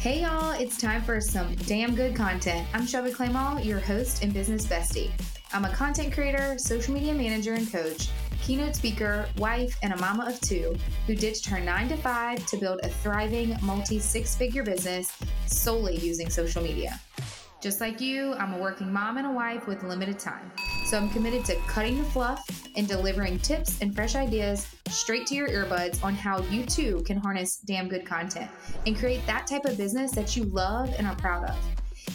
Hey y'all, it's time for some damn good content. I'm Shelby Clement, your host and business bestie. I'm a content creator, social media manager, and coach, keynote speaker, wife, and a mama of two who ditched her nine to five to build a thriving multi six figure business solely using social media. Just like you, I'm a working mom and a wife with limited time. So I'm committed to cutting the fluff and delivering tips and fresh ideas straight to your earbuds on how you too can harness damn good content and create that type of business that you love and are proud of.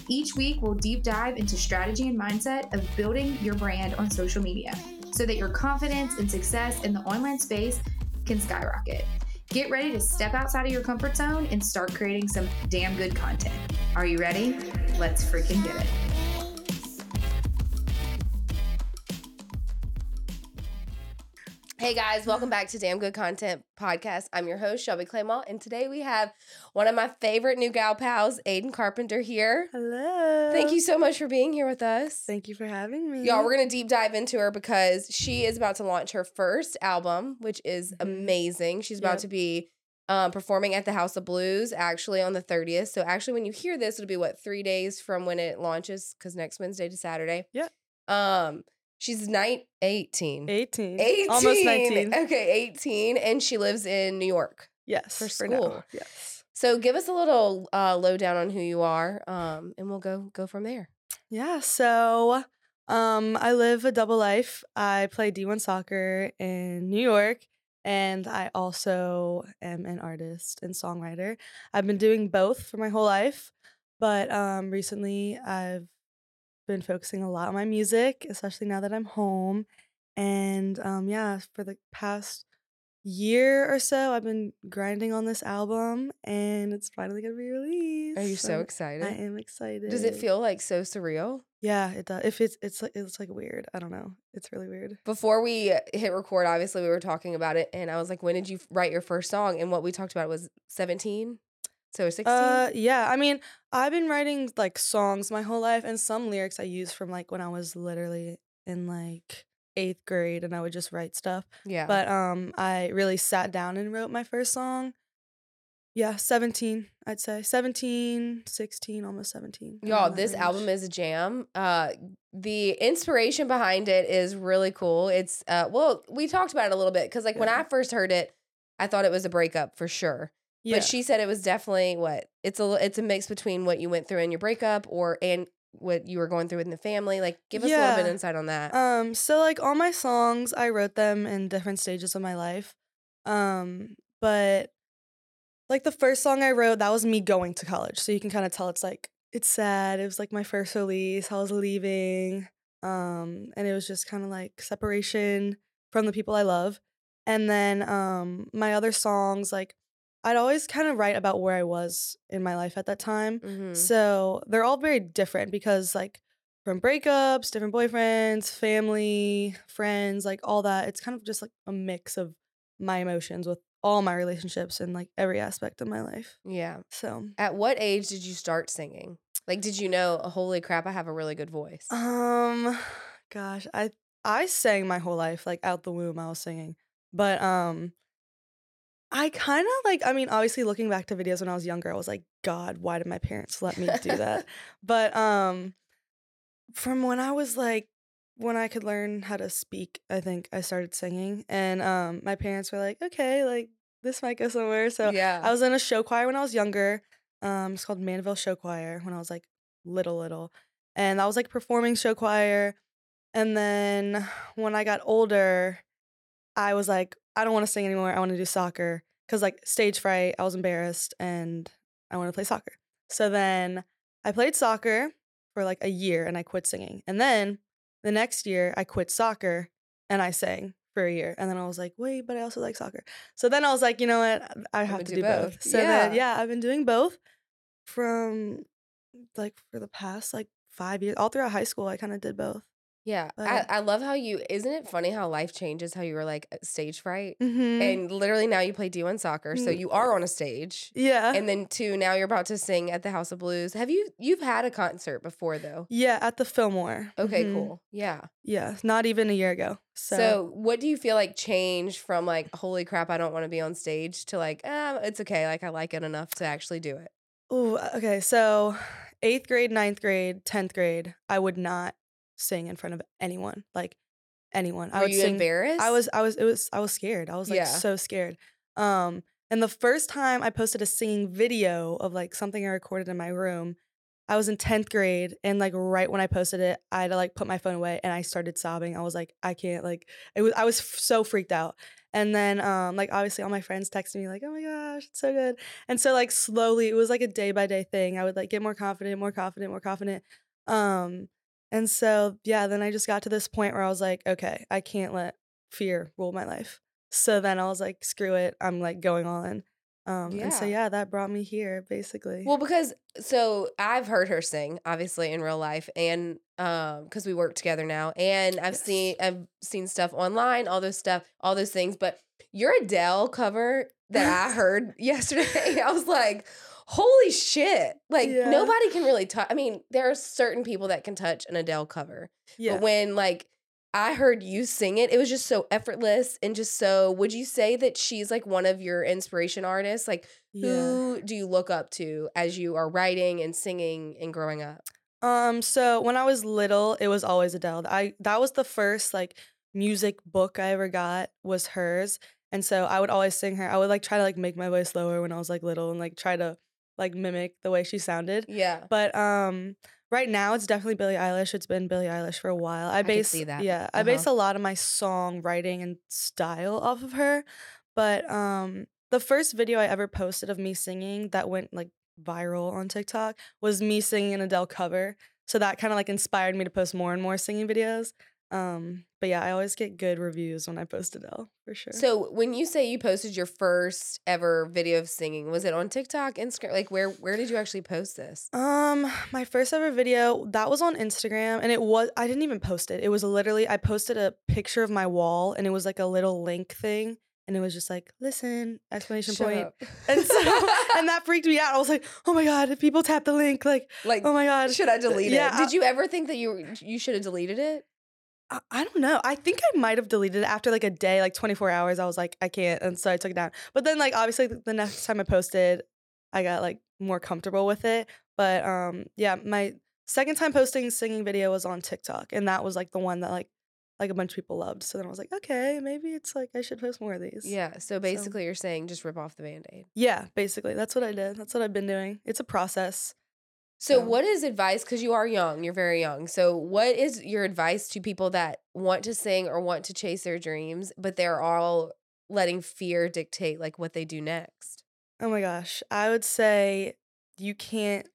Each week, we'll deep dive into strategy and mindset of building your brand on social media so that your confidence and success in the online space can skyrocket. Get ready to step outside of your comfort zone and start creating some damn good content. Are you ready? Let's freaking get it. Hey guys, welcome back to Damn Good Content Podcast. I'm your host, Shelby Clement, and today we have one of my favorite new gal pals, Aidan Carpenter, here. Hello. Thank you so much for being here with us. Thank you for having me. Y'all, we're gonna deep dive into her because she is about to launch her first album, which is Mhm. amazing. She's about Yep. to be um, performing at the House of Blues actually on the 30th. So actually, when you hear this, it'll be what three days from when it launches because next Wednesday to Saturday. Yeah. Um, she's night 18. 18. 18. Almost 19. Okay, 18. And she lives in New York. Yes. For for school. Yes. So give us a little uh, lowdown on who you are, um, and we'll go go from there. Yeah. So um, I live a double life. I play D1 soccer in New York, and I also am an artist and songwriter. I've been doing both for my whole life, but um, recently I've been focusing a lot on my music, especially now that I'm home. And um, yeah, for the past year or so, I've been grinding on this album, and it's finally gonna be released. Are you so I'm- excited? I am excited. Does it feel like so surreal? Yeah, it does. If it's it's like it's like weird. I don't know. It's really weird. Before we hit record, obviously we were talking about it, and I was like, "When did you write your first song?" And what we talked about was seventeen, so sixteen. Uh, yeah. I mean, I've been writing like songs my whole life, and some lyrics I use from like when I was literally in like eighth grade, and I would just write stuff. yeah, But um, I really sat down and wrote my first song. Yeah, 17, I'd say. 17, 16, almost 17. around y'all, this album is a jam. Uh, the inspiration behind it is really cool. It's uh, well, we talked about it a little bit because like when I first heard it, I thought it was a breakup for sure. Yeah. But she said it was definitely what it's a it's a mix between what you went through in your breakup or and what you were going through in the family. Like, give us a little bit Yeah. insight on that. Um, so like all my songs, I wrote them in different stages of my life. Um, but like the first song I wrote, that was me going to college. So you can kind of tell it's like it's sad. It was like my first release. I was leaving. Um, and it was just kind of like separation from the people I love. And then um my other songs, like I'd always kind of write about where I was in my life at that time. Mhm. So they're all very different because like from breakups, different boyfriends, family, friends, like all that. It's kind of just like a mix of my emotions with all my relationships and like every aspect of my life. Yeah. So, At what age did you start singing? Like, did you know? Holy crap! I have a really good voice. um gosh, I I sang my whole life like out the womb I was singing. But um I kind of like I mean obviously looking back to videos when I was younger I was like god, why did my parents let me do that? but um from when I was like when I could learn how to speak, I think I started singing and um my parents were like, "Okay, like this might go somewhere." So yeah. I was in a show choir when I was younger. Um it's called Manville Show Choir when I was like little little. And that was like performing show choir. And then when I got older, I was like, I don't want to sing anymore. I want to do soccer cuz like stage fright, I was embarrassed and I want to play soccer. So then I played soccer for like a year and I quit singing. And then the next year I quit soccer and I sang for a year. And then I was like, wait, but I also like soccer. So then I was like, you know what? I have gonna do do both. both. So then, Yeah. yeah, I've been doing both from like for the past like five years. All throughout high school, I kind of did both. Yeah. but- I, I love how you. Isn't it funny how life changes? How you were like stage fright, Mm-hmm. and literally now you play D1 soccer, so Mm. you are on a stage. yeah. And then two, now you're about to sing at the House of Blues. Have you you've had a concert before though? yeah, at the Fillmore. Okay, Mhm. cool. Yeah. Yeah, not even a year ago. So, So, what do you feel like changed from like, holy crap, I don't want to be on stage to like, ah, it's okay, like I like it enough to actually do it? Ooh, okay. So eighth grade, ninth grade, tenth grade, I would not sing in front of anyone. Like anyone. I Were would you sing. embarrassed? I was. I was. It was. I was scared. I was like Yeah. so scared. Um, and the first time I posted a singing video of like something I recorded in my room, I was in tenth grade, and like right when I posted it, I had to like put my phone away, and I started sobbing. I was like, I can't. Like it was. I was f- so freaked out. And then, um, like obviously, all my friends texted me like, "Oh my gosh, it's so good." And so, like slowly, it was like a day by day thing. I would like get more confident, more confident, more confident. Um, and so, yeah, then I just got to this point where I was like, okay, I can't let fear rule my life. So then I was like, screw it. I'm like going all in. Um, And so, Yeah. yeah, that brought me here basically. Well, because so I've heard her sing, obviously in real life, and um, because we work together now, and I've Yes. seen I've seen stuff online, all those stuff, all those things. But your Adele cover that I heard yesterday, I was like, holy shit! Like Yeah. nobody can really touch. I mean, there are certain people that can touch an Adele cover, yeah. but when like I heard you sing it, it was just so effortless and just so. Would you say that she's like one of your inspiration artists? Like, yeah. who do you look up to as you are writing and singing and growing up? Um, so when I was little, it was always Adele. I that was the first like music book I ever got was hers. And so I would always sing her. I would like try to like make my voice lower when I was like little and like try to like mimic the way she sounded. Yeah. But um right now it's definitely Billie Eilish. It's been Billie Eilish for a while. I base see that. yeah, I Uh-huh. base a lot of my song writing and style off of her. But um the first video I ever posted of me singing that went like viral on TikTok was me singing an Adele cover. So that kind of like inspired me to post more and more singing videos. Um but yeah, I always get good reviews when I post Adele for sure. So when you say you posted your first ever video of singing, was it on TikTok, Instagram? Like where where did you actually post this? Um, my first ever video that was on Instagram, and it was I didn't even post it. It was literally I posted a picture of my wall, and it was like a little link thing, and it was just like listen exclamation Shut point. up. And so and that freaked me out. I was like, oh my god, if people tap the link, like like oh my god, should I delete yeah, it? Did you ever think that you you should have deleted it? I, I don't know. I think I might have deleted it after like a day, like 24 hours. I was like, I can't. And so I took it down. But then like obviously the next time I posted, I got like more comfortable with it. But um yeah, my second time posting singing video was on TikTok. And that was like the one that like like a bunch of people loved. So then I was like, okay, maybe it's like I should post more of these. Yeah. So basically you're saying just rip off the band-aid. Yeah, basically. That's what I did. That's what I've been doing. It's a process. So, what is advice? Because you are young, you're very young. So, what is your advice to people that want to sing or want to chase their dreams, but they're all letting fear dictate like what they do next? Oh my gosh. I would say you can't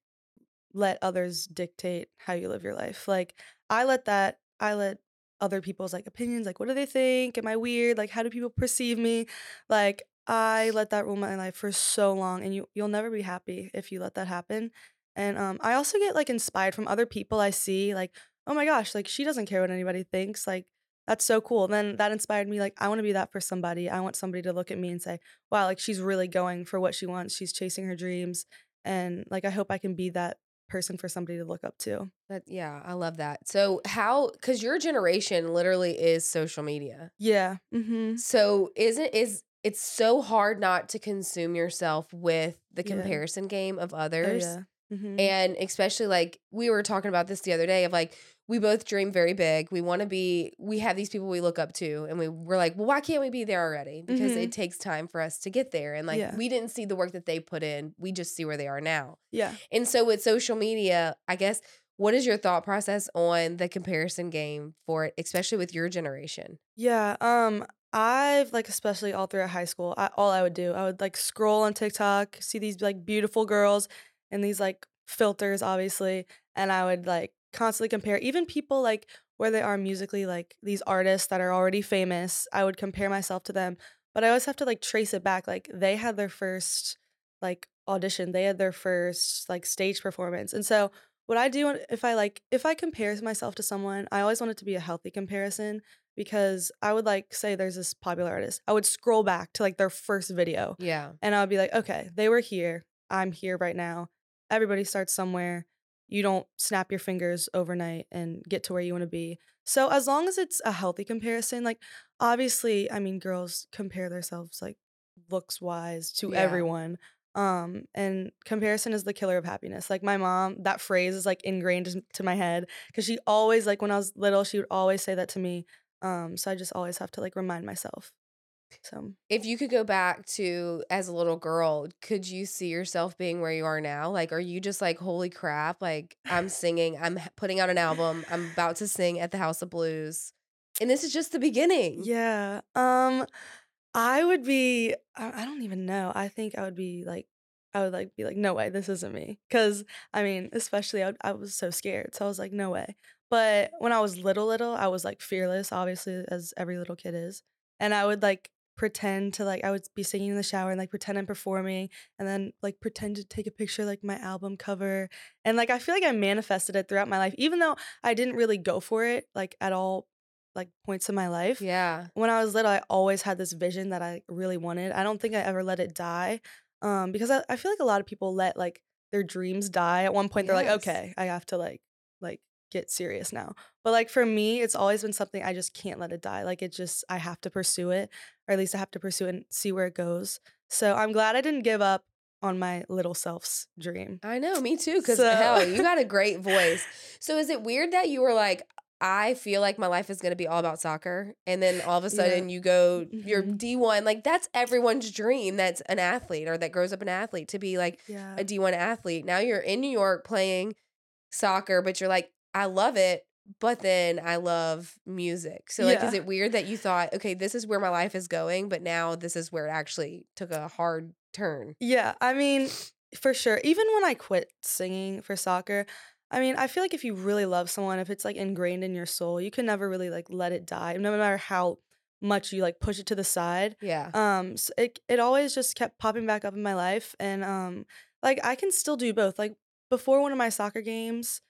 let others dictate how you live your life. Like I let that I let other people's like opinions, like what do they think? Am I weird? Like how do people perceive me? Like I let that rule my life for so long and you you'll never be happy if you let that happen. And um I also get like inspired from other people I see like, "Oh my gosh, like she doesn't care what anybody thinks." Like that's so cool. Then that inspired me like I want to be that for somebody. I want somebody to look at me and say, wow, like she's really going for what she wants. She's chasing her dreams. And like I hope I can be that person for somebody to look up to. That yeah, I love that. So, how cuz your generation literally is social media. Yeah. Mm-hmm. So, isn't it is it's so hard not to consume yourself with the Yeah. comparison game of Oh, others. yeah. Mm-hmm. And especially like we were talking about this the other day of like we both dream very big. We want to be we have these people we look up to and we we're like, "Well, why can't we be there already?" Because it takes time for us to get there and like Yeah. we didn't see the work that they put in. We just see where they are now. yeah. And so with social media, I guess what is your thought process on the comparison game for it, especially with your generation? Yeah. Um, I've like especially all throughout high school, I, all I would do, I would like scroll on TikTok, see these like beautiful girls and these like filters, obviously, and I would like constantly compare even people like where they are musically, like these artists that are already famous. I would compare myself to them, but I always have to like trace it back. Like they had their first like audition, they had their first like stage performance, and so what I do if I like if I compare myself to someone, I always want it to be a healthy comparison because I would like say there's this popular artist. I would scroll back to like their first video Yeah. and I would be like, okay, they were here. I'm here right now. Everybody starts somewhere. You don't snap your fingers overnight and get to where you want to be. So as long as it's a healthy comparison, like obviously, I mean, girls compare themselves like looks wise to Yeah. everyone. Um, and comparison is the killer of happiness. Like my mom, that phrase is like ingrained into my head because she always like when I was little, she would always say that to me. Um, so I just always have to like remind myself. So if you could go back to as a little girl, could you see yourself being where you are now? Like, are you just like, holy crap, like I'm singing, I'm putting out an album, I'm about to sing at the House of Blues, and this is just the beginning. Yeah. Um, I would be. I, don't even know. I think I would be like. I would like be like, no way, this isn't me. Cause I mean, especially I, I was so scared. So I was like, no way. But when I was little, little, I was like fearless, obviously, as every little kid is. And I would like pretend to like I would be singing in the shower and like pretend I'm performing and then like pretend to take a picture like my album cover and like I feel like I manifested it throughout my life even though I didn't really go for it like at all like points in my life. Yeah. When I was little I always had this vision that I really wanted. I don't think I ever let it die. Um because I, I feel like a lot of people let like their dreams die at one point they're like okay, I have to like like get serious now. But like for me, it's always been something I just can't let it die. Like it just I have to pursue it, or at least I have to pursue it and see where it goes. So I'm glad I didn't give up on my little self's dream. I know, me too. Because so. hell, you got a great voice. So is it weird that you were like, I feel like my life is going to be all about soccer. And then all of a sudden yeah. you go, you're mm-hmm. D1. Like that's everyone's dream that's an athlete or that grows up an athlete to be like yeah. a D1 athlete. Now you're in New York playing soccer, but you're like, I love it, but then I love music. So like, yeah. is it weird that you thought, okay, this is where my life is going, but now this is where it actually took a hard turn? Yeah, I mean, for sure. Even when I quit singing for soccer, I mean, I feel like if you really love someone, if it's like ingrained in your soul, you can never really like let it die, no matter how much you like push it to the side. Yeah. Um, so it it always just kept popping back up in my life, and um, like I can still do both. Like before one of my soccer games,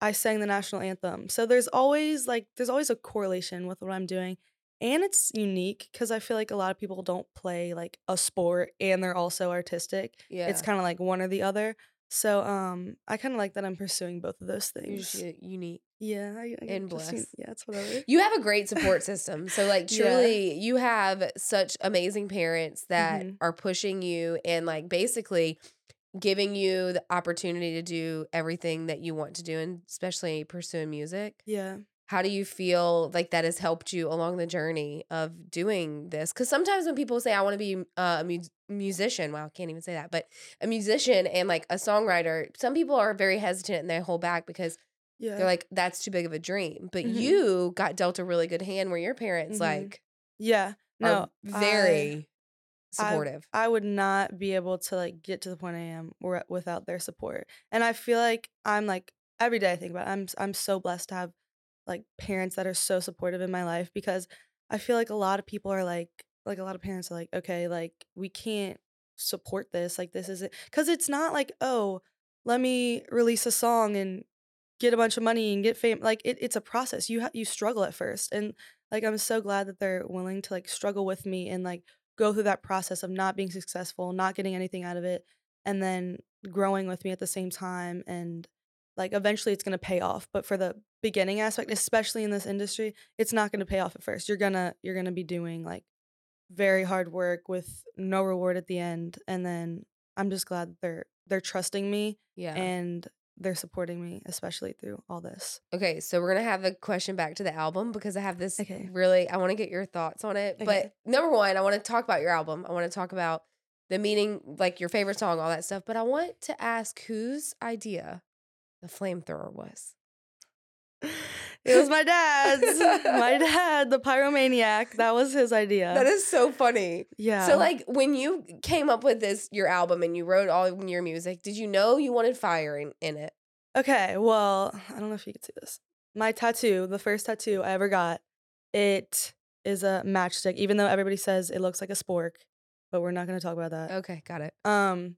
I sang the national anthem. So there's always like there's always a correlation with what I'm doing. And it's unique because I feel like a lot of people don't play like a sport and they're also artistic. Yeah. It's kind of like one or the other. So um I kind of like that I'm pursuing both of those things. You're unique. Yeah, I, I and blessed. yeah, it's whatever. You have a great support system. So like truly yeah. you have such amazing parents that mm-hmm. are pushing you and like basically giving you the opportunity to do everything that you want to do and especially pursuing music. Yeah. How do you feel like that has helped you along the journey of doing this? Because sometimes when people say, I want to be uh, a mu- musician, wow, I can't even say that, but a musician and like a songwriter, some people are very hesitant and they hold back because yeah. they're like, that's too big of a dream. But mm-hmm. you got dealt a really good hand where your parents, mm-hmm. like, yeah, no, very supportive. I, I, would not be able to like get to the point I am without their support. And I feel like I'm like every day I think about it, I'm I'm so blessed to have like parents that are so supportive in my life because I feel like a lot of people are like like a lot of parents are like okay like we can't support this like this isn't cuz it's not like oh let me release a song and get a bunch of money and get fame like it, it's a process you ha- you struggle at first and like i'm so glad that they're willing to like struggle with me and like go through that process of not being successful, not getting anything out of it, and then growing with me at the same time. And like eventually it's going to pay off. But for the beginning aspect, especially in this industry, it's not going to pay off at first. You're going to, you're going to be doing like very hard work with no reward at the end. And then I'm just glad they're, they're trusting me. Yeah. And they're supporting me, especially through all this. Okay, so we're gonna have a question back to the album because I have this okay. really I want to get your thoughts on it. Okay. But number one, I want to talk about your album. I want to talk about the meaning, like your favorite song, all that stuff. But I want to ask whose idea the flamethrower was. It was my dad's. my dad, the pyromaniac. That was his idea. That is so funny. Yeah. So like when you came up with this your album and you wrote all your music, did you know you wanted fire in, in it? Okay, well, I don't know if you can see this. My tattoo, the first tattoo I ever got, it is a matchstick, even though everybody says it looks like a spork, but we're not gonna talk about that. Okay, got it. Um,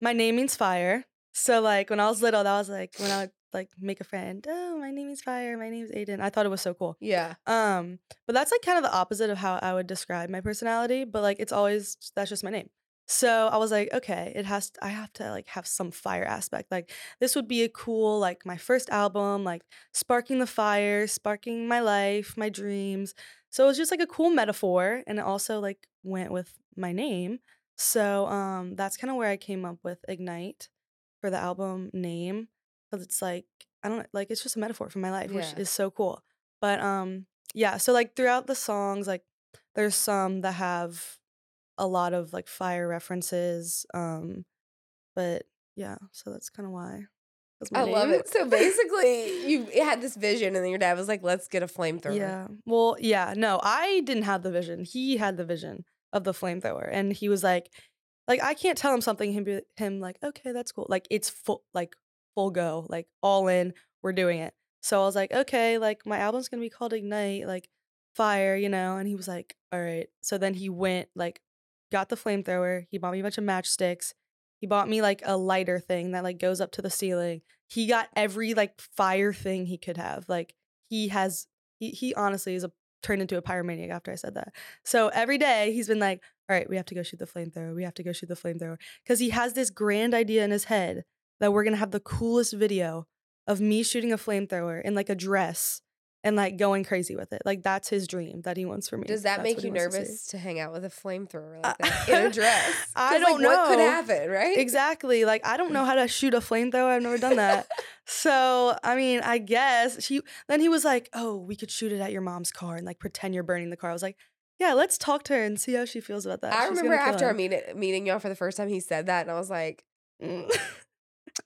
my name means fire. So like when I was little, that was like when I like make a friend. Oh, my name is Fire. My name is Aidan. I thought it was so cool. Yeah. Um, but that's like kind of the opposite of how I would describe my personality. But like it's always that's just my name. So I was like, okay, it has. To, I have to like have some fire aspect. Like this would be a cool like my first album, like sparking the fire, sparking my life, my dreams. So it was just like a cool metaphor, and it also like went with my name. So um, that's kind of where I came up with Ignite for the album name because it's like I don't like it's just a metaphor for my life, which is so cool. But um, yeah. So like throughout the songs, like there's some that have a lot of like fire references. Um, but yeah, so that's kind of why. I love it. So basically, you had this vision, and then your dad was like, "Let's get a flamethrower." Yeah. Well, yeah. No, I didn't have the vision. He had the vision of the flamethrower, and he was like, like I can't tell him something. Him be him like, okay, that's cool. Like it's full, like full go, like all in. We're doing it. So I was like, okay, like my album's gonna be called Ignite, like fire, you know. And he was like, all right. So then he went like, got the flamethrower. He bought me a bunch of matchsticks. He bought me like a lighter thing that like goes up to the ceiling. He got every like fire thing he could have. Like he has he he honestly is a turned into a pyromaniac after I said that. So every day he's been like, all right, we have to go shoot the flamethrower. We have to go shoot the flamethrower. Because he has this grand idea in his head that we're gonna have the coolest video of me shooting a flamethrower in like a dress and like going crazy with it. Like that's his dream that he wants for me. Does that That's make you he wants to nervous to hang out with a flamethrower Uh, like that in a dress? I don't know What could happen, right? Exactly. Like I don't know how to shoot a flamethrower. I've never done that. so I mean, I guess she. Then he was like, "Oh, we could shoot it at your mom's car and like pretend you're burning the car." I was like, "Yeah, let's talk to her and see how she feels about that." I She's remember after him." meeting meeting y'all for the first time, he said that, and I was like, Mm.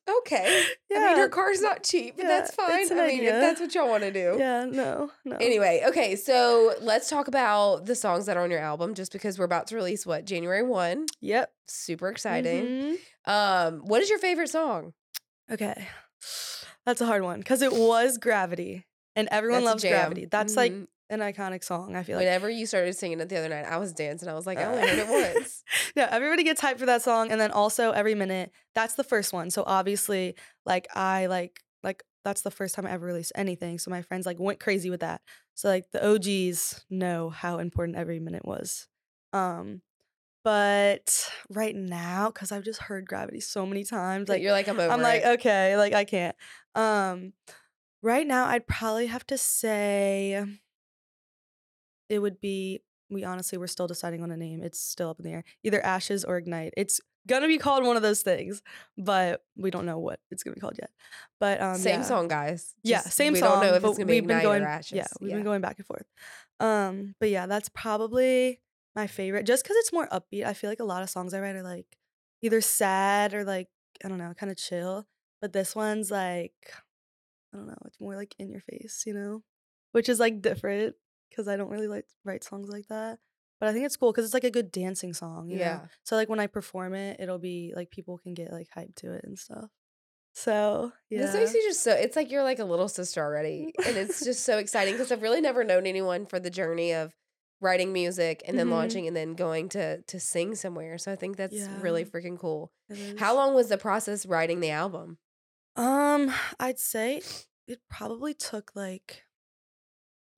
"Okay, yeah, I mean, her car's not cheap, but that's fine. I mean, if that's what y'all want to do." yeah, no, no. Anyway, okay, so let's talk about the songs that are on your album, just because we're about to release what January one. Yep. Super exciting. Mhm. Um, what is your favorite song? Okay, that's a hard one because it was Gravity, and everyone That's loves. Gravity. That's like Mhm. An iconic song. I feel like. Whenever you started singing it the other night, I was dancing. I was like, I only Uh, heard it once. yeah, everybody gets hyped for that song, and then also every minute. That's the first one. So obviously, like I like like that's the first time I ever released anything. So my friends like went crazy with that. So like the OGs know how important every minute was. Um, but right now, because I've just heard Gravity so many times, Like you're like, I'm over I'm like, okay, like I can't. Um, right now, I'd probably have to say it would be. We honestly, we're still deciding on a name. It's still up in the air. Either Ashes or Ignite. It's gonna be called one of those things, but we don't know what it's gonna be called yet. But um, same yeah. song, guys. Yeah, Just same we song. don't know if it's gonna be we've been Ignite going, or Ashes. Yeah, we've been going back and forth. Um, but yeah, that's probably my favorite, just because it's more upbeat. I feel like a lot of songs I write are like either sad or like I don't know, kind of chill. But this one's like I don't know, it's more like in your face, you know, which is like different because I don't really like write songs like that. But I think it's cool because it's like a good dancing song, you know? Yeah. So like when I perform it, it'll be like people can get like hyped to it and stuff. So yeah, This makes me just so it's like you're like a little sister already. And it's just so exciting because I've really never known anyone for the journey of writing music and then Mhm. launching and then going to to sing somewhere. So I think that's really freaking cool. How long was the process writing the album? Um, I'd say it probably took like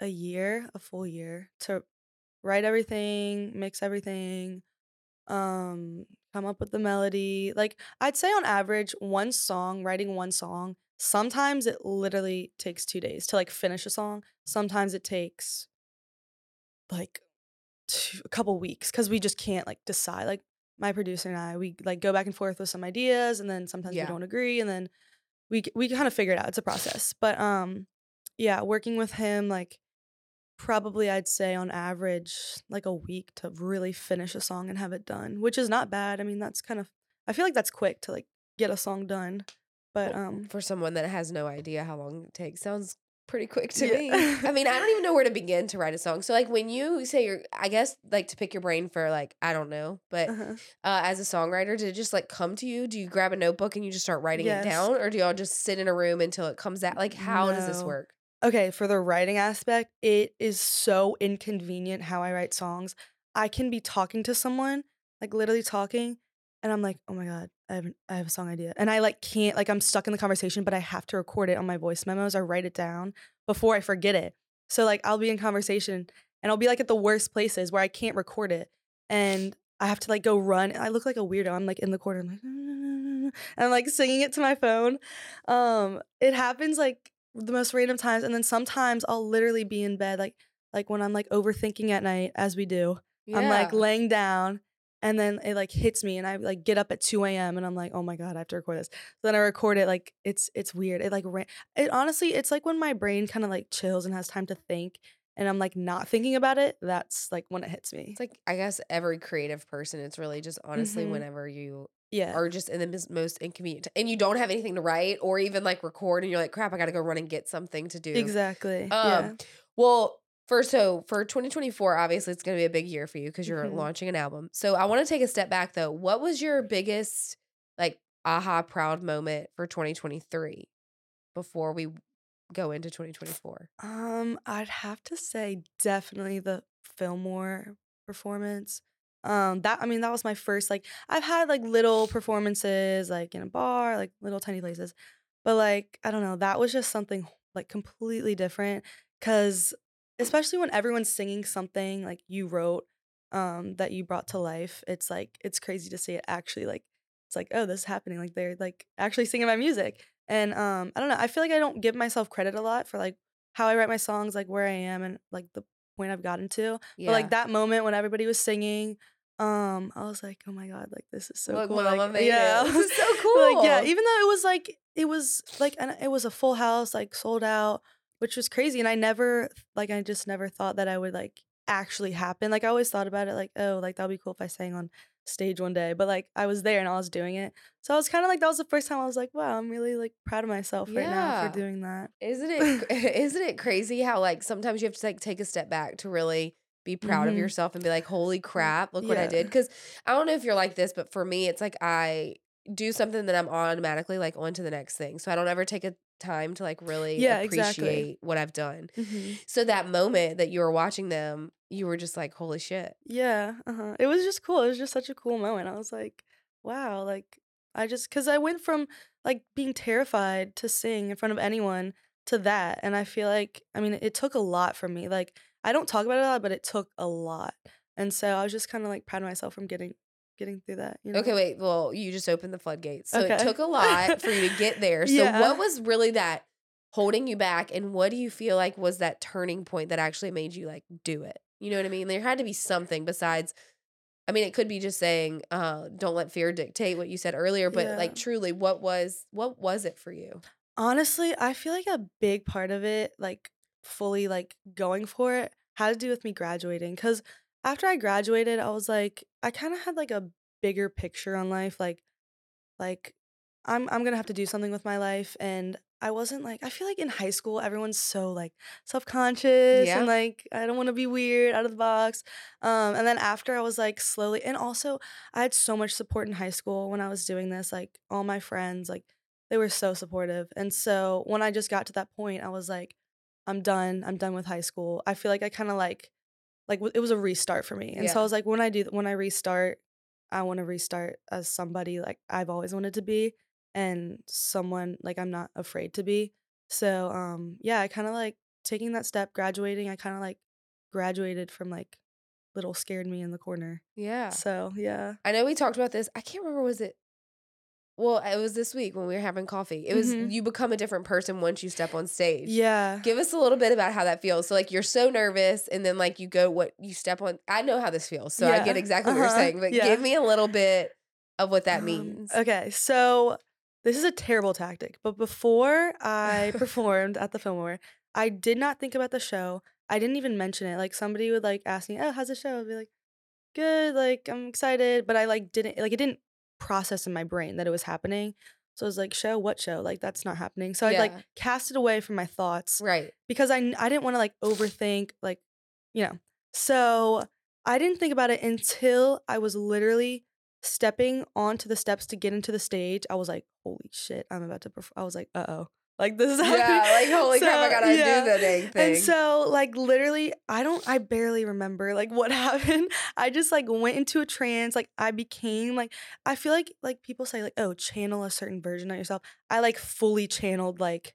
a year, a full year to write everything, mix everything, um, come up with the melody. Like I'd say on average, one song, writing one song, sometimes it literally takes 2 days to like finish a song. Sometimes it takes like two, a couple weeks cuz we just can't like decide like my producer and I we like go back and forth with some ideas and then sometimes Yeah. we don't agree and then we we kind of figure it out. It's a process. But um yeah, working with him like probably I'd say on average like a week to really finish a song and have it done, which is not bad. I mean, that's kind of I feel like that's quick to like get a song done. But um For someone that has no idea how long it takes, sounds pretty quick to Yeah. me. I mean, I don't even know where to begin to write a song. So like when you say you're I guess like to pick your brain for like I don't know, but uh-huh. uh, as a songwriter, did it just like come to you? Do you grab a notebook and you just start writing Yes. it down, or do y'all just sit in a room until it comes out? Like, how does this work? Okay, for the writing aspect, it is so inconvenient how I write songs. I can be talking to someone, like literally talking, and I'm like, "Oh my god, I have I have a song idea." And I like can't like I'm stuck in the conversation, but I have to record it on my voice memos or write it down before I forget it. So like I'll be in conversation and I'll be like at the worst places where I can't record it. And I have to like go run. I look like a weirdo. I'm like in the corner, I'm like, and I'm like singing it to my phone. Um, it happens like the most random times, and then sometimes I'll literally be in bed, like like when I'm like overthinking at night, as we do. I'm like laying down, and then it like hits me and I like get up at 2 a.m. and I'm like, oh my God, I have to record this. So then I record it, like it's it's weird. It like ran it honestly, it's like when my brain kind of like chills and has time to think and I'm like not thinking about it, that's like when it hits me. It's like I guess every creative person, it's really just honestly Mhm. whenever you Yeah. are just in the mis- most inconvenient and you don't have anything to write or even like record and you're like, crap, I gotta go run and get something to do. Exactly. Um, yeah. Well, for so for 2024, obviously it's going to be a big year for you because you're Mhm. launching an album. So I want to take a step back though. What was your biggest like aha proud moment for 2023 before we go into 2024? Um, I'd have to say definitely the Fillmore performance. Um, that I mean, that was my first like I've had like little performances like in a bar, like little tiny places. But like, I don't know, that was just something like completely different cuz especially when everyone's singing something like you wrote um that you brought to life, it's like it's crazy to see it actually like it's like, oh, this is happening. Like they're like actually singing my music. And um, I don't know. I feel like I don't give myself credit a lot for like how I write my songs, like where I am and like the point I've gotten to. Yeah. But like that moment when everybody was singing, um, I was like, oh my god, like this is so Look, cool. Like, made it. yeah, This is so cool. like yeah, even though it was like it was like and it was a full house, like sold out, which was crazy. And I never like I just never thought that I would like actually happen. Like I always thought about it like, oh, like that would be cool if I sang on stage one day. But like I was there and I was doing it. So I was kind of like that was the first time I was like, wow, I'm really like proud of myself right now for doing that. Isn't it isn't it crazy how like sometimes you have to like take a step back to really be proud of Mhm. yourself and be like, holy crap, look what I did. Because I don't know if you're like this, but for me, it's like I do something that I'm automatically like on to the next thing. So I don't ever take a time to like really Yeah, appreciate exactly. what I've done. Mm-hmm. So that moment that you were watching them, you were just like, holy shit. Yeah, uh-huh. It was just cool. It was just such a cool moment. I was like, wow, like I just cuz I went from like being terrified to sing in front of anyone to that and I feel like I mean, it took a lot from me. Like I don't talk about it a lot, but it took a lot. And so I was just kind of like proud of myself from getting getting through that, you know. Okay, wait. Well, you just opened the floodgates. So it took a lot for you to get there. So Yeah. what was really that holding you back and what do you feel like was that turning point that actually made you like do it? You know what I mean? There had to be something besides I mean, it could be just saying, uh, don't let fear dictate what you said earlier, but Yeah. like truly, what was what was it for you? Honestly, I feel like a big part of it, like fully like going for it, had to do with me graduating. Cause after I graduated, I was like, I kind of had like a bigger picture on life. Like, like I'm I'm gonna have to do something with my life. And I wasn't like I feel like in high school everyone's so like self-conscious Yeah. and like I don't want to be weird out of the box. Um and then after I was like slowly and also I had so much support in high school when I was doing this. Like all my friends, like they were so supportive. And so when I just got to that point, I was like, I'm done. I'm done with high school. I feel like I kind of like like it was a restart for me. And so I was like, when I do when I restart, I want to restart as somebody like I've always wanted to be and someone like I'm not afraid to be. So um yeah, I kind of like taking that step, graduating, I kind of like graduated from like little scared me in the corner. Yeah. So, yeah. I know we talked about this. I can't remember was it well, it was this week when we were having coffee. It was Mhm. you become a different person once you step on stage. Yeah. Give us a little bit about how that feels. So like you're so nervous and then like you go what you step on I know how this feels. So I get exactly what you're Uh-huh. saying, but Yeah. give me a little bit of what that Um, means. Okay, so this is a terrible tactic, but before I performed at the Fillmore, I did not think about the show. I didn't even mention it. Like somebody would like ask me, "Oh, how's the show?" I'd be like, "Good." Like I'm excited, but I like didn't like it didn't process in my brain that it was happening. So I was like, "Show? What show? Like that's not happening." So I like cast it away from my thoughts Right. because I I didn't want to like overthink like you know. So I didn't think about it until I was literally stepping onto the steps to get into the stage. I was like, "Holy shit, I'm about to perform." I was like, "Uh-oh." Like this is Yeah, like holy crap, I gotta yeah. do the dang thing. And so like literally I don't I barely remember like what happened. I just like went into a trance. Like I became like I feel like like people say like, "Oh, channel a certain version of yourself." I like fully channeled like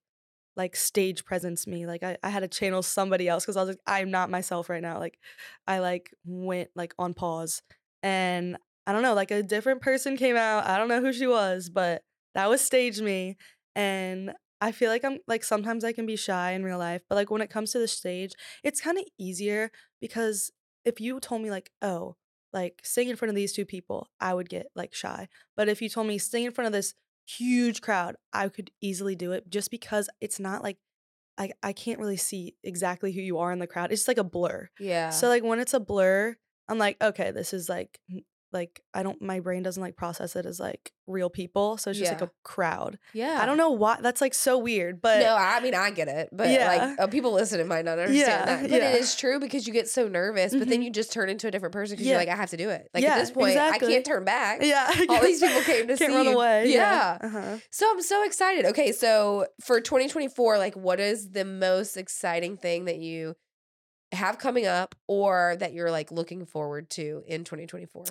like stage presence me. Like I, I had to channel somebody else because I was like, I'm not myself right now. Like I like went like on pause and I don't know, like a different person came out. I don't know who she was, but that was stage me. And I feel like I'm like sometimes I can be shy in real life, but like when it comes to the stage, it's kind of easier because if you told me like, oh, like sing in front of these two people, I would get like shy. But if you told me sing in front of this huge crowd, I could easily do it just because it's not like I I can't really see exactly who you are in the crowd. It's just like a blur. Yeah. So like when it's a blur, I'm like, okay, this is like like I don't my brain doesn't like process it as like real people. So it's just like a crowd. yeah. I don't know why that's like so weird, but no, I mean I get it, but Yeah. like uh, people listening might not understand Yeah, that. But yeah. it is true because you get so nervous, but then Mhm. you just turn into a different person because Yeah. you're like, I have to do it. Like Yeah, at this point, exactly. I can't turn back. yeah, All these people came to can't see run away. Yeah. Uh-huh. So I'm so excited. Okay, so for 2024, like what is the most exciting thing that you have coming up or that you're like looking forward to in 2024?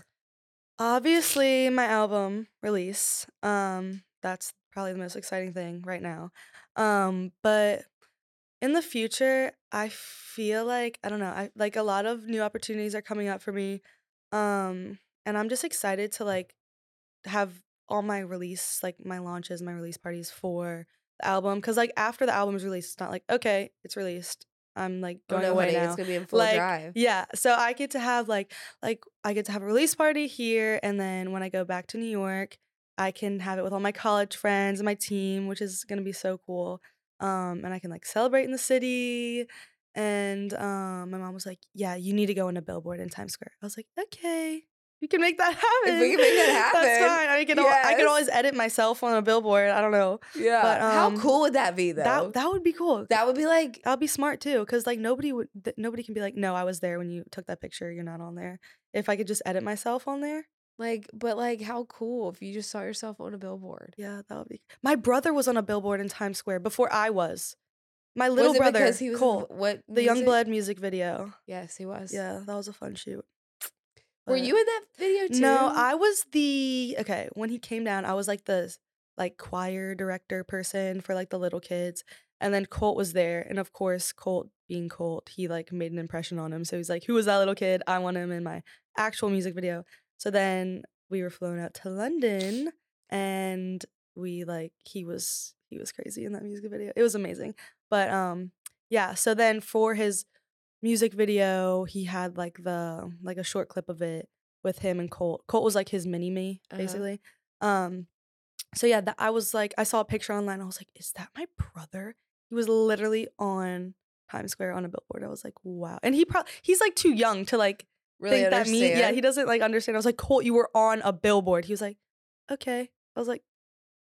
Obviously, my album release. Um, that's probably the most exciting thing right now. Um, but in the future, I feel like I don't know. I like a lot of new opportunities are coming up for me. Um, and I'm just excited to like have all my release, like my launches, my release parties for the album. Cause like after the album is released, it's not like okay, it's released. I'm like Oh going no, away now it's gonna be in full like drive. yeah so i get to have like like i get to have a release party here and then when i go back to new york i can have it with all my college friends and my team which is going to be so cool um and i can like celebrate in the city and um my mom was like yeah you need to go on a billboard in times square. I was like okay we can make that happen. we can make that happen. That's fine. I can, al- I can always edit myself on a billboard. I don't know. Yeah. But, How um, cool would that be though? That that would be cool. that would be like That'll be smart too, because like nobody would, th- nobody can be like, no, I was there when you took that picture. You're not on there. If I could just edit myself on there, like but like how cool if you just saw yourself on a billboard. yeah, that would be. My brother was on a billboard in Times Square before I was. My little brother, because he was in what the music? Young Blood music video. Yes, he was. Yeah, that was a fun shoot. Were you in that video too? No, I was the okay. When he came down, I was like the like choir director person for like the little kids, and then Colt was there, and of course Colt being Colt, he like made an impression on him. So he's like, "Who was that little kid? I want him in my actual music video." So then we were flown out to London, and we like he was he was crazy in that music video. It was amazing, but um yeah. So then for his music video, he had like the like a short clip of it with him and Colt. Colt was like his mini me, Uh-huh. basically. Um, so yeah, that I was like, I saw a picture online. I was like, is that my brother? He was literally on Times Square on a billboard. I was like, wow. And he probably he's like too young to like really think that understand. me. Yeah, he doesn't like understand. I was like, Colt, you were on a billboard. He was like, okay. I was like,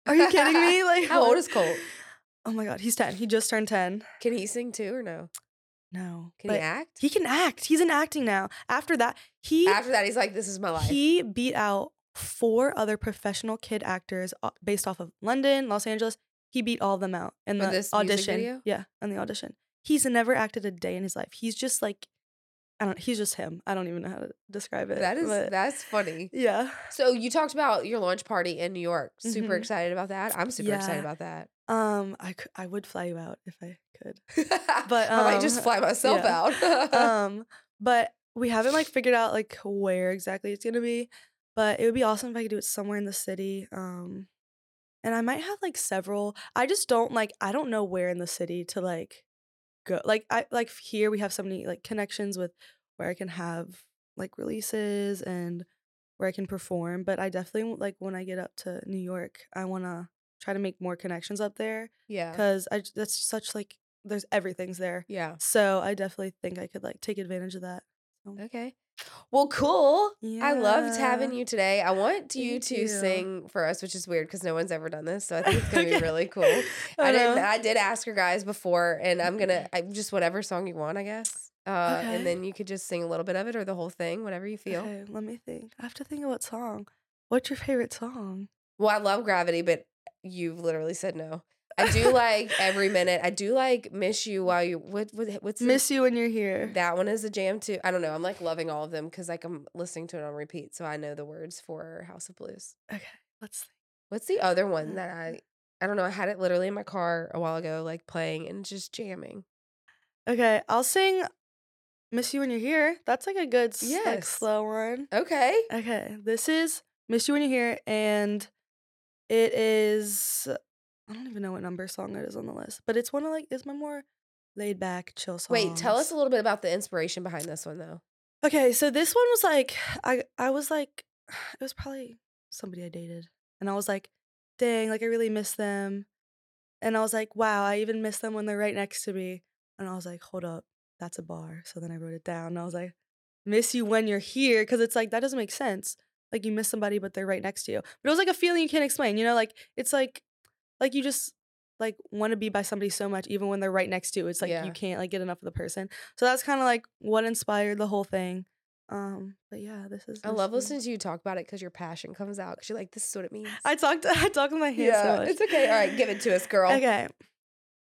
are you kidding me? Like, How old is Colt? Oh my god, he's ten. He just turned ten. Can he sing too or no? No, Can he act? He can act. He's in acting now. After that, he After that, he's like, "This is my life." he beat out four other professional kid actors uh, based off of London, Los Angeles. He beat all of them out in For the this music audition. video? Yeah, in the audition. He's never acted a day in his life. He's just like, I don't. He's just him. I don't even know how to describe it. that is but that's funny. yeah. So you talked about your launch party in New York. Super Mhm. excited about that. I'm super excited about that. Um, I could, I would fly you out if I could. but I might just um, fly myself yeah. out. um, but we haven't like figured out like where exactly it's gonna be. But it would be awesome if I could do it somewhere in the city. Um, and I might have like several. I just don't like. I don't know where in the city to like go. Like I like here we have so many like connections with where I can have like releases and where I can perform. But I definitely like when I get up to New York, I wanna try to make more connections up there yeah. because I that's such like there's everything's there. Yeah. So I definitely think I could like take advantage of that. Okay. Well, cool. I loved having you today. I want you Thank to you. sing for us, which is weird because no one's ever done this. So I think it's gonna be really cool. I didn't. I did ask your guys before, and I'm gonna I, just whatever song you want, I guess. Uh, Okay. And then you could just sing a little bit of it or the whole thing, whatever you feel. Okay, let me think. I have to think of what song. What's your favorite song? Well, I love Gravity, but you've literally said no. I do like every minute. I do like Miss You while you what what what's Miss you when you're here. that one is a jam too. I don't know. I'm like loving all of them because like I'm listening to it on repeat, so I know the words for House of Blues. Okay, let's think. What's the other one that um I I don't know. I had it literally in my car a while ago, like playing and just jamming. Okay, I'll sing Miss You When You're Here. That's like a good s- like Yes. slow one. Okay. Okay, this is Miss You When You're Here, and it is I don't even know what number song it is on the list, but it's one of like it's my more laid back, chill songs. Wait, tell us a little bit about the inspiration behind this one though. Okay, so this one was like I I was like it was probably somebody I dated. And I was like, dang, like I really miss them. And I was like, wow, I even miss them when they're right next to me. And I was like, hold up, that's a bar. So then I wrote it down. And I was like, miss you when you're here. Cause it's like, that doesn't make sense. Like you miss somebody, but they're right next to you. But it was like a feeling you can't explain, you know? Like it's like, like you just like want to be by somebody so much, even when they're right next to you. It's like Yeah. you can't like get enough of the person. So that's kind of like what inspired the whole thing. Um, but yeah, this is. I love is- listening to you talk about it because your passion comes out. Because you're like, this is what it means. I talked. I talked with my hands. so yeah, much. it's okay. All right, give it to us, girl. Okay.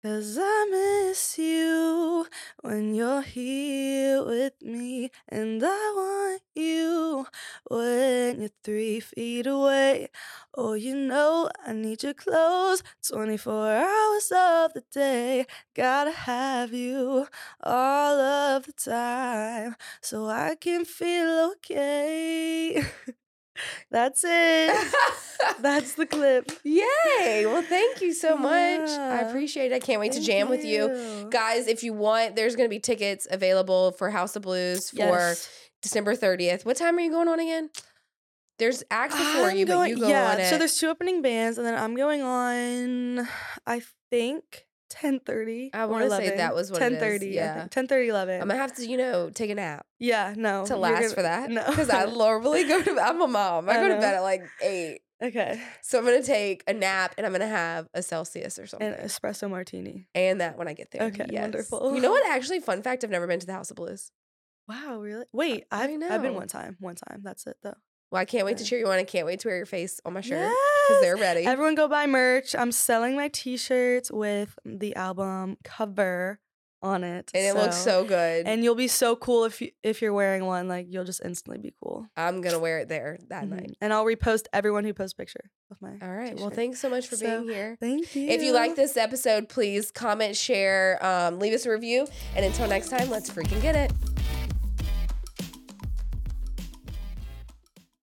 Cause I miss you when you're here with me, and I want you when you're three feet away. Oh, you know I need you close 24 hours of the day. Gotta have you all of the time so I can feel okay. That's it. That's the clip. Yay! Well, thank you so much. I appreciate it. I can't wait to Thank jam with you. you. Guys, if you want, there's going to be tickets available for House of Blues for Yes. December 30th. What time are you going on again? There's acts before I'm you, but you go yeah, on it. So there's two opening bands, and then I'm going on. I think ten thirty. I wanna say that was what it is, ten thirty. yeah. ten thirty eleven. I'm gonna have to, you know, take a nap yeah, no. to last gonna- for that. No, Because I normally go to I'm a mom. I I go to bed at like eight. okay. So I'm gonna take a nap and I'm gonna have a Celsius or something. An espresso martini. And that when I get there. Okay, Yes. wonderful. You know what? Actually, fun fact: I've never been to the House of Blues. Wow, really? Wait, I I've I've been one time. One time. That's it though. Well, I can't wait to cheer you on. I can't wait to wear your face on my shirt because they're ready. Everyone go buy merch. I'm selling my T-shirts with the album cover on it, and it looks so good. And you'll be so cool if you if you're wearing one. Like you'll just instantly be cool. I'm gonna wear it there that Mhm. night. And I'll repost everyone who posts picture of my. All right. Well, t-shirt. thanks so much for So, being here. Thank you. If you like this episode, please comment, share, um, leave us a review. And until next time, let's freaking get it.